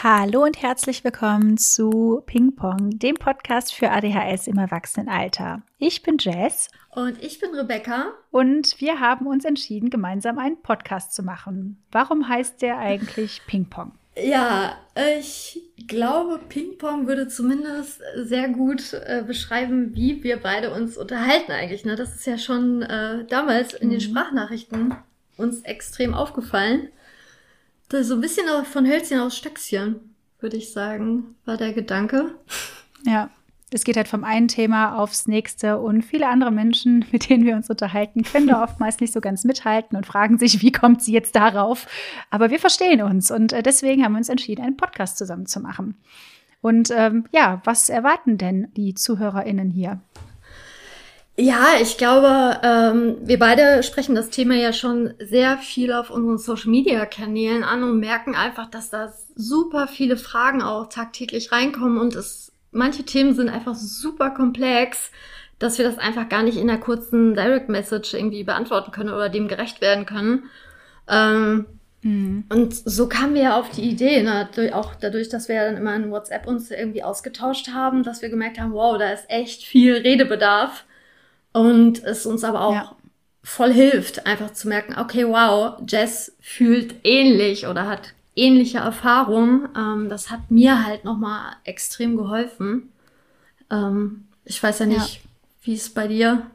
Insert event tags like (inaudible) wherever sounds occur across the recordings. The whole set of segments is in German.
Hallo und herzlich willkommen zu Ping Pong, dem Podcast für ADHS im Erwachsenenalter. Ich bin Jess. Und ich bin Rebecca. Und wir haben uns entschieden, gemeinsam einen Podcast zu machen. Warum heißt der eigentlich Ping Pong? Ja, ich glaube, Ping Pong würde zumindest sehr gut äh, beschreiben, wie wir beide uns unterhalten eigentlich. Ne? Das ist ja schon äh, damals in den mhm. Sprachnachrichten uns extrem aufgefallen. Das ist so ein bisschen von Hölzchen aus Stöckchen, würde ich sagen, war der Gedanke. (laughs) Ja, es geht halt vom einen Thema aufs nächste und viele andere Menschen, (laughs) mit denen wir uns unterhalten, können da oftmals nicht so ganz mithalten und fragen sich, wie kommt sie jetzt darauf? Aber wir verstehen uns und äh, deswegen haben wir uns entschieden, einen Podcast zusammen zu machen. Und ähm, ja, was erwarten denn die ZuhörerInnen hier? Ja, ich glaube, ähm, wir beide sprechen das Thema ja schon sehr viel auf unseren Social-Media-Kanälen an und merken einfach, dass da super viele Fragen auch tagtäglich reinkommen und es, manche Themen sind einfach super komplex, dass wir das einfach gar nicht in einer kurzen Direct-Message irgendwie beantworten können oder dem gerecht werden können. Ähm, mhm. Und so kamen wir ja auf die Idee, ne? auch dadurch, dass wir ja dann immer in WhatsApp uns irgendwie ausgetauscht haben, dass wir gemerkt haben, wow, da ist echt viel Redebedarf und es uns aber auch ja. voll hilft, einfach zu merken, okay, wow, Jess fühlt ähnlich oder hat ähnliche Erfahrungen. Ähm, das hat mir halt nochmal extrem geholfen. Ähm, ich weiß ja nicht, ja. wie es bei dir,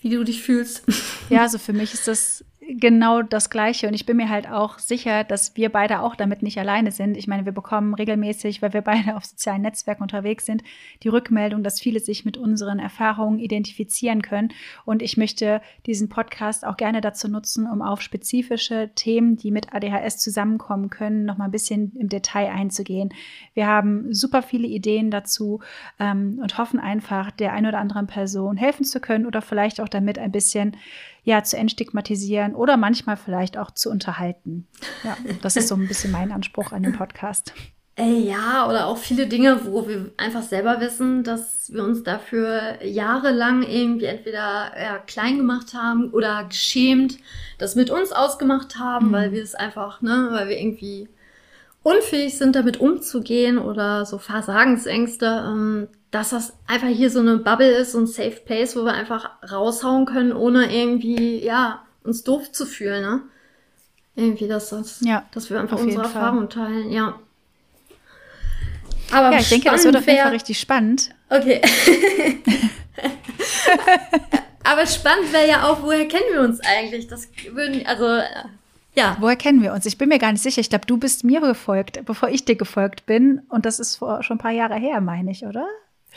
wie du dich fühlst. Ja, also für mich ist das genau das Gleiche. Und ich bin mir halt auch sicher, dass wir beide auch damit nicht alleine sind. Ich meine, wir bekommen regelmäßig, weil wir beide auf sozialen Netzwerken unterwegs sind, die Rückmeldung, dass viele sich mit unseren Erfahrungen identifizieren können. Und ich möchte diesen Podcast auch gerne dazu nutzen, um auf spezifische Themen, die mit ADHS zusammenkommen können, noch mal ein bisschen im Detail einzugehen. Wir haben super viele Ideen dazu ähm, und hoffen einfach, der ein oder anderen Person helfen zu können oder vielleicht auch damit ein bisschen ja, zu entstigmatisieren oder manchmal vielleicht auch zu unterhalten. Ja, das ist so ein bisschen mein Anspruch an den Podcast. Ey, ja, oder auch viele Dinge, wo wir einfach selber wissen, dass wir uns dafür jahrelang irgendwie entweder ja, klein gemacht haben oder geschämt, das mit uns ausgemacht haben, mhm. weil wir es einfach, ne, weil wir irgendwie unfähig sind, damit umzugehen oder so Versagensängste. Ähm, dass das einfach hier so eine Bubble ist, so ein Safe Place, wo wir einfach raushauen können, ohne irgendwie, ja, uns doof zu fühlen, ne? Irgendwie, dass das, ja, dass wir einfach unsere Erfahrungen teilen, ja. Aber ja, ich denke, das wird auf jeden Fall richtig spannend. Okay. (laughs) Aber spannend wäre ja auch, woher kennen wir uns eigentlich? Das würden, also, ja. Woher kennen wir uns? Ich bin mir gar nicht sicher. Ich glaube, du bist mir gefolgt, bevor ich dir gefolgt bin. Und das ist vor, schon ein paar Jahre her, meine ich, oder?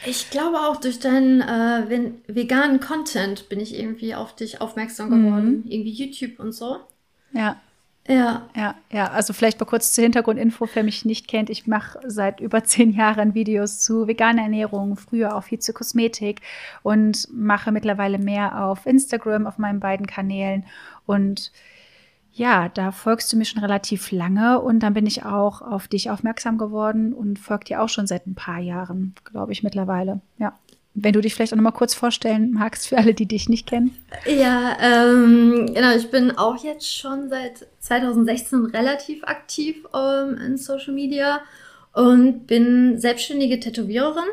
Ich glaube auch durch deinen äh, veganen Content bin ich irgendwie auf dich aufmerksam geworden. Mhm. Irgendwie YouTube und so. Ja. Ja. Ja, ja. Also vielleicht mal kurz zur Hintergrundinfo, wer mich nicht kennt. Ich mache seit über (laughs) zehn Jahren Videos zu veganer Ernährung, früher auch viel zu Kosmetik und mache mittlerweile mehr auf Instagram, auf meinen beiden Kanälen. Und ja, da folgst du mir schon relativ lange und dann bin ich auch auf dich aufmerksam geworden und folge dir auch schon seit ein paar Jahren, glaube ich, mittlerweile. Ja. Wenn du dich vielleicht auch noch mal kurz vorstellen magst für alle, die dich nicht kennen. Ja, ähm, genau, ich bin auch jetzt schon seit 2016 relativ aktiv ähm, in Social Media und bin selbstständige Tätowiererin.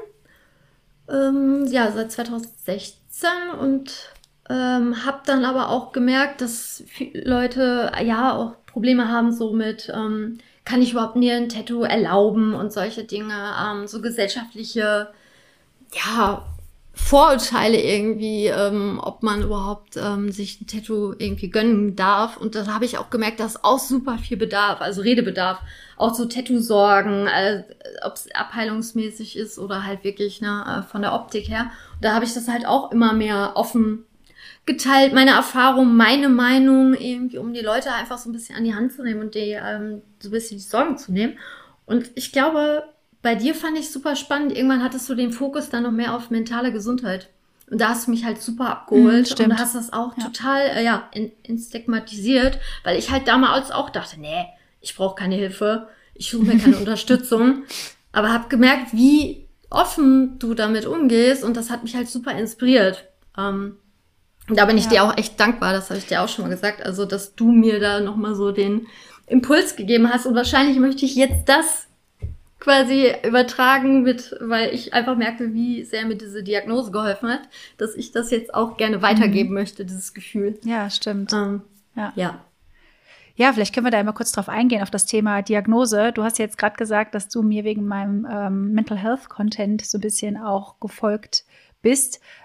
Ähm, ja, seit 2016 und ähm, habe dann aber auch gemerkt, dass Leute ja auch Probleme haben so mit, ähm, kann ich überhaupt mir ein Tattoo erlauben und solche Dinge, ähm, so gesellschaftliche, ja, Vorurteile irgendwie, ähm, ob man überhaupt ähm, sich ein Tattoo irgendwie gönnen darf. Und da habe ich auch gemerkt, dass auch super viel Bedarf, also Redebedarf, auch so Tattoo-Sorgen, äh, ob es abheilungsmäßig ist oder halt wirklich ne, äh, von der Optik her. Und da habe ich das halt auch immer mehr offen geteilt, meine Erfahrung, meine Meinung, irgendwie, um die Leute einfach so ein bisschen an die Hand zu nehmen und die ähm, so ein bisschen die Sorgen zu nehmen. Und ich glaube, bei dir fand ich super spannend. Irgendwann hattest du den Fokus dann noch mehr auf mentale Gesundheit. Und da hast du mich halt super abgeholt mhm, und hast das auch ja. total, äh, ja, in, instigmatisiert, weil ich halt damals auch dachte, nee, ich brauche keine Hilfe, ich suche mir keine (laughs) Unterstützung. Aber hab gemerkt, wie offen du damit umgehst und das hat mich halt super inspiriert. Ähm, da bin ich ja. dir auch echt dankbar, das habe ich dir auch schon mal gesagt, also dass du mir da nochmal so den Impuls gegeben hast und wahrscheinlich möchte ich jetzt das quasi übertragen mit, weil ich einfach merke, wie sehr mir diese Diagnose geholfen hat, dass ich das jetzt auch gerne weitergeben mhm. möchte, dieses Gefühl. Ja, stimmt. Ähm, ja. ja. Ja, vielleicht können wir da einmal kurz drauf eingehen, auf das Thema Diagnose. Du hast jetzt gerade gesagt, dass du mir wegen meinem ähm, Mental Health Content so ein bisschen auch gefolgt bist.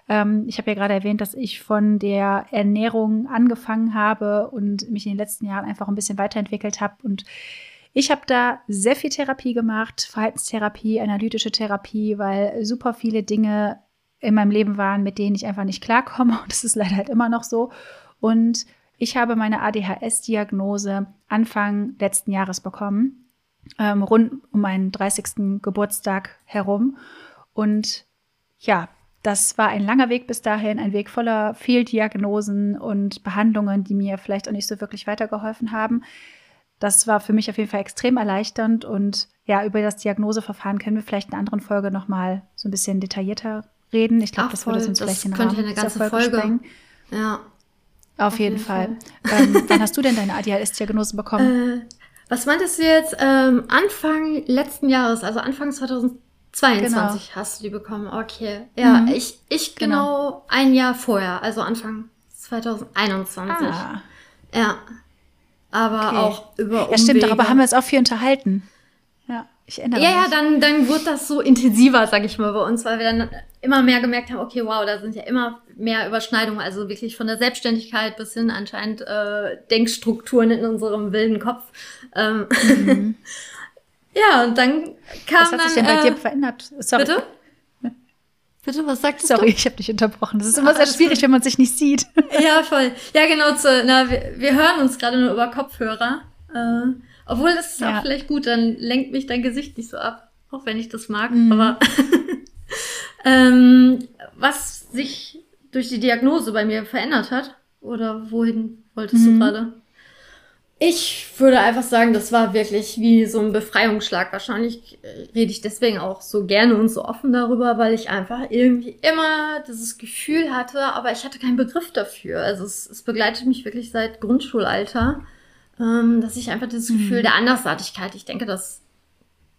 Ähm, ich habe ja gerade erwähnt, dass ich von der Ernährung angefangen habe und mich in den letzten Jahren einfach ein bisschen weiterentwickelt habe. Und ich habe da sehr viel Therapie gemacht, Verhaltenstherapie, analytische Therapie, weil super viele Dinge in meinem Leben waren, mit denen ich einfach nicht klarkomme. Und das ist leider halt immer noch so. Und ich habe meine ADHS-Diagnose Anfang letzten Jahres bekommen, ähm, rund um meinen 30. Geburtstag herum. Und ja, das war ein langer Weg bis dahin, ein Weg voller Fehldiagnosen und Behandlungen, die mir vielleicht auch nicht so wirklich weitergeholfen haben. Das war für mich auf jeden Fall extrem erleichternd und ja, über das Diagnoseverfahren können wir vielleicht in einer anderen Folge nochmal so ein bisschen detaillierter reden. Ich glaube, das würde uns vielleicht in Rahmen eine ganze Folge, Folge. Ja. Auf, Auf jeden, jeden, Fall. Fall. ähm, (laughs) wann hast du denn deine ADHS-Diagnose bekommen? Äh, was meintest du jetzt? Ähm, Anfang letzten Jahres, also Anfang 2022 genau. hast du die bekommen. Okay. Ja, mhm. ich, ich genau, genau, ein Jahr vorher, also Anfang 2021. Ah. Ja. Aber okay. auch über Umwege. Ja, stimmt, darüber haben wir uns auch viel unterhalten. Ich erinnere ja, mich. Ja, dann, dann wurde das so intensiver, sag ich mal, bei uns, weil wir dann immer mehr gemerkt haben, okay, wow, da sind ja immer mehr Überschneidungen, also wirklich von der Selbstständigkeit bis hin anscheinend äh, Denkstrukturen in unserem wilden Kopf. Ähm mhm. (laughs) ja, und dann kam Was hat sich denn bei äh, dir verändert? Sorry. Bitte? Bitte, was sagst du? Sorry, ich habe dich unterbrochen. Das ist immer Ach, sehr schwierig, gut. wenn man sich nicht sieht. (laughs) Ja, voll. Ja, genau. Zu, na, wir, wir hören uns gerade nur über Kopfhörer. Äh, obwohl, das ist ja. auch vielleicht gut, dann lenkt mich dein Gesicht nicht so ab. Auch wenn ich das mag. Mhm. Aber (laughs) ähm, was sich durch die Diagnose bei mir verändert hat? Oder wohin wolltest mhm. du gerade? Ich würde einfach sagen, das war wirklich wie so ein Befreiungsschlag. Wahrscheinlich rede ich deswegen auch so gerne und so offen darüber, weil ich einfach irgendwie immer dieses Gefühl hatte, aber ich hatte keinen Begriff dafür. Also es, es begleitet mich wirklich seit Grundschulalter ähm, dass ich einfach das Gefühl mhm. der Andersartigkeit, ich denke, das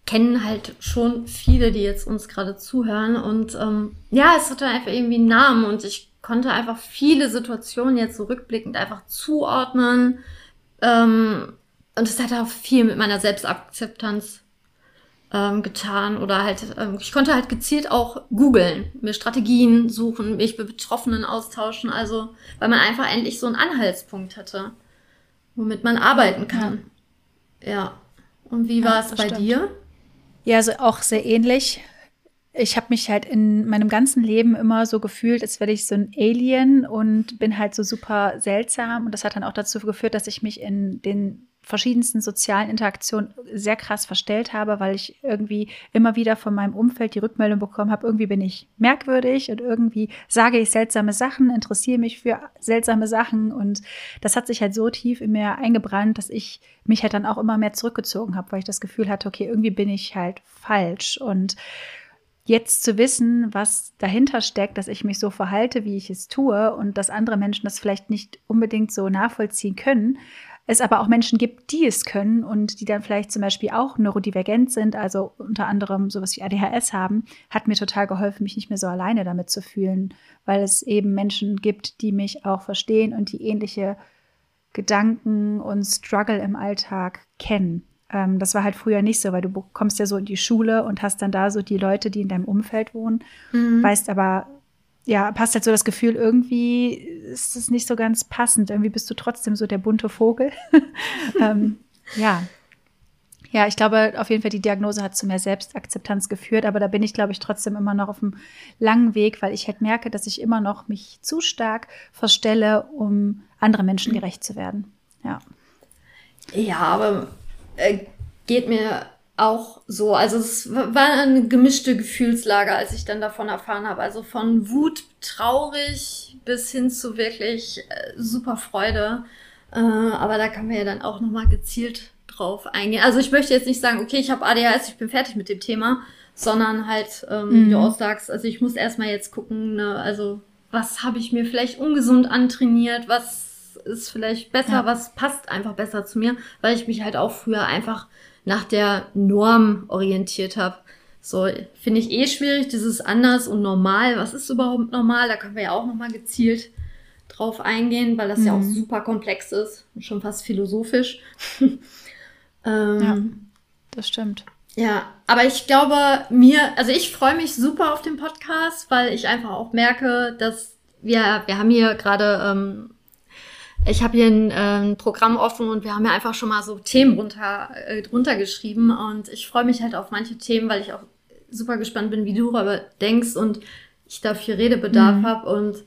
kennen halt schon viele, die jetzt uns gerade zuhören. Und ähm, ja, es hatte einfach irgendwie einen Namen und ich konnte einfach viele Situationen jetzt zurückblickend so einfach zuordnen. Ähm, und es hat auch viel mit meiner Selbstakzeptanz ähm, getan oder halt, ähm, ich konnte halt gezielt auch googeln, mir Strategien suchen, mich mit Betroffenen austauschen, also weil man einfach endlich so einen Anhaltspunkt hatte womit man arbeiten kann. Ja. ja. Und wie war es bei stimmt. dir? Ja, also auch sehr ähnlich. Ich habe mich halt in meinem ganzen Leben immer so gefühlt, als wäre ich so ein Alien und bin halt so super seltsam. Und das hat dann auch dazu geführt, dass ich mich in den verschiedensten sozialen Interaktionen sehr krass verstellt habe, weil ich irgendwie immer wieder von meinem Umfeld die Rückmeldung bekommen habe, irgendwie bin ich merkwürdig und irgendwie sage ich seltsame Sachen, interessiere mich für seltsame Sachen und das hat sich halt so tief in mir eingebrannt, dass ich mich halt dann auch immer mehr zurückgezogen habe, weil ich das Gefühl hatte, okay, irgendwie bin ich halt falsch und jetzt zu wissen, was dahinter steckt, dass ich mich so verhalte, wie ich es tue und dass andere Menschen das vielleicht nicht unbedingt so nachvollziehen können, es aber auch Menschen gibt, die es können und die dann vielleicht zum Beispiel auch neurodivergent sind, also unter anderem sowas wie ADHS haben, hat mir total geholfen, mich nicht mehr so alleine damit zu fühlen, weil es eben Menschen gibt, die mich auch verstehen und die ähnliche Gedanken und Struggle im Alltag kennen. Ähm, das war halt früher nicht so, weil du kommst ja so in die Schule und hast dann da so die Leute, die in deinem Umfeld wohnen, mhm. weißt aber ja, passt halt so das Gefühl, irgendwie ist es nicht so ganz passend. Irgendwie bist du trotzdem so der bunte Vogel. (laughs) ähm, ja. Ja, ich glaube auf jeden Fall, die Diagnose hat zu mehr Selbstakzeptanz geführt, aber da bin ich, glaube ich, trotzdem immer noch auf einem langen Weg, weil ich halt merke, dass ich immer noch mich zu stark verstelle, um anderen Menschen gerecht zu werden. Ja. Ja, aber äh, geht mir auch so. Also es war eine gemischte Gefühlslage, als ich dann davon erfahren habe. Also von Wut, traurig bis hin zu wirklich äh, super Freude. Äh, aber da kann man ja dann auch nochmal gezielt drauf eingehen. Also ich möchte jetzt nicht sagen, okay, ich habe ADHS, ich bin fertig mit dem Thema, sondern halt, ähm, mhm. wie du auch sagst, also ich muss erstmal jetzt gucken, ne, also was habe ich mir vielleicht ungesund antrainiert, was ist vielleicht besser, ja. was passt einfach besser zu mir, weil ich mich halt auch früher einfach nach der Norm orientiert habe. So, finde ich eh schwierig, dieses anders und normal. Was ist überhaupt normal? Da können wir ja auch nochmal gezielt drauf eingehen, weil das mhm. ja auch mhm. super komplex ist und schon fast philosophisch. (laughs) ähm, ja, das stimmt. Ja, aber ich glaube, mir, also ich freue mich super auf den Podcast, weil ich einfach auch merke, dass wir, wir haben hier gerade, ähm, ich habe hier ein, äh, ein Programm offen und wir haben ja einfach schon mal so Themen runter, äh, runtergeschrieben und ich freue mich halt auf manche Themen, weil ich auch super gespannt bin, wie du darüber denkst und ich dafür Redebedarf mhm. habe und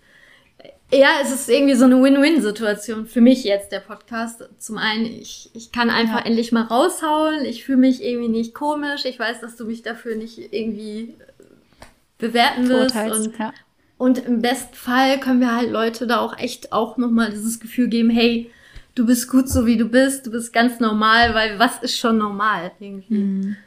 ja, es ist irgendwie so eine Win-Win-Situation für mich jetzt, der Podcast. Zum einen, ich, ich kann einfach ja. endlich mal raushauen. Ich fühle mich irgendwie nicht komisch. Ich weiß, dass du mich dafür nicht irgendwie bewerten wirst. Und, ja. Und im besten Fall können wir halt Leute da auch echt auch nochmal dieses Gefühl geben, hey, du bist gut so wie du bist, du bist ganz normal, weil was ist schon normal irgendwie? Mhm.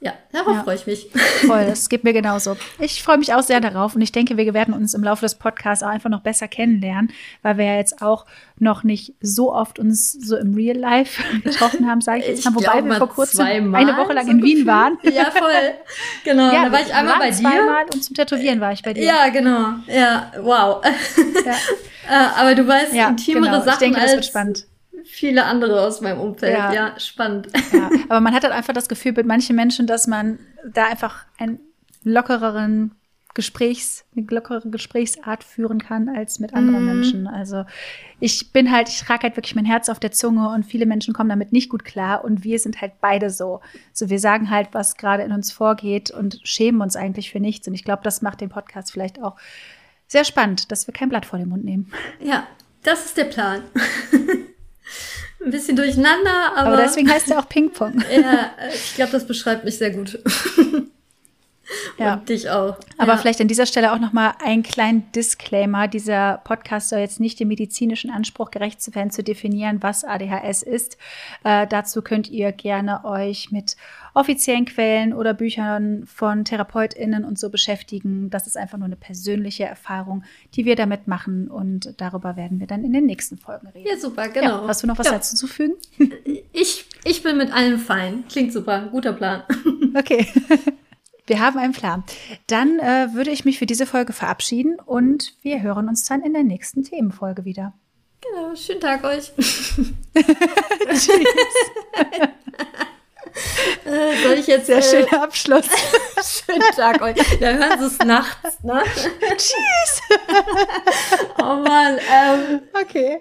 Ja, darauf ja. freue ich mich. Voll, das (laughs) geht mir genauso. Ich freue mich auch sehr darauf und ich denke, wir werden uns im Laufe des Podcasts auch einfach noch besser kennenlernen, weil wir ja jetzt auch noch nicht so oft uns so im Real Life (laughs) getroffen haben, sage ich jetzt mal, wobei wir vor kurzem eine Woche lang so in Wien waren. Ja, voll. Genau, ja, da war ich einmal bei dir. Zweimal und zum Tätowieren war ich bei dir. Ja, genau. Ja, wow. Ja. (laughs) Äh, aber du weißt ja, intimere genau. Sachen ich denke, das wird spannend viele andere aus meinem Umfeld. Ja, ja spannend. Ja, aber man hat halt einfach das Gefühl mit manchen Menschen, dass man da einfach einen lockereren Gesprächs, eine lockere Gesprächsart führen kann als mit anderen mm. Menschen. Also ich bin halt, ich trage halt wirklich mein Herz auf der Zunge und viele Menschen kommen damit nicht gut klar und wir sind halt beide so. So wir sagen halt, was gerade in uns vorgeht und schämen uns eigentlich für nichts. Und ich glaube, das macht den Podcast vielleicht auch sehr spannend, dass wir kein Blatt vor den Mund nehmen. Ja, das ist der Plan. (laughs) ein bisschen durcheinander, aber. Aber deswegen heißt er auch Ping-Pong. (laughs) ja, ich glaube, das beschreibt mich sehr gut. (laughs) ja. Und dich auch. Aber ja. vielleicht an dieser Stelle auch nochmal einen kleinen Disclaimer. Dieser Podcast soll jetzt nicht dem medizinischen Anspruch gerecht werden, zu definieren, was ADHS ist. Äh, dazu könnt ihr gerne euch mit offiziellen Quellen oder Büchern von TherapeutInnen und so beschäftigen. Das ist einfach nur eine persönliche Erfahrung, die wir damit machen und darüber werden wir dann in den nächsten Folgen reden. Ja, super, genau. Ja, hast du noch was ja. dazu zu fügen? Ich, ich bin mit allem fein. Klingt super, guter Plan. (laughs) Okay. (laughs) Wir haben einen Plan. Dann äh, würde ich mich für diese Folge verabschieden und wir hören uns dann in der nächsten Themenfolge wieder. Genau, schönen Tag euch. (laughs) Tschüss. (laughs) Äh, soll ich jetzt. Sehr äh, schöner Abschluss. (laughs) schönen Tag euch. Da hören Sie es nachts, ne? Tschüss. oh Mann. Ähm. Okay.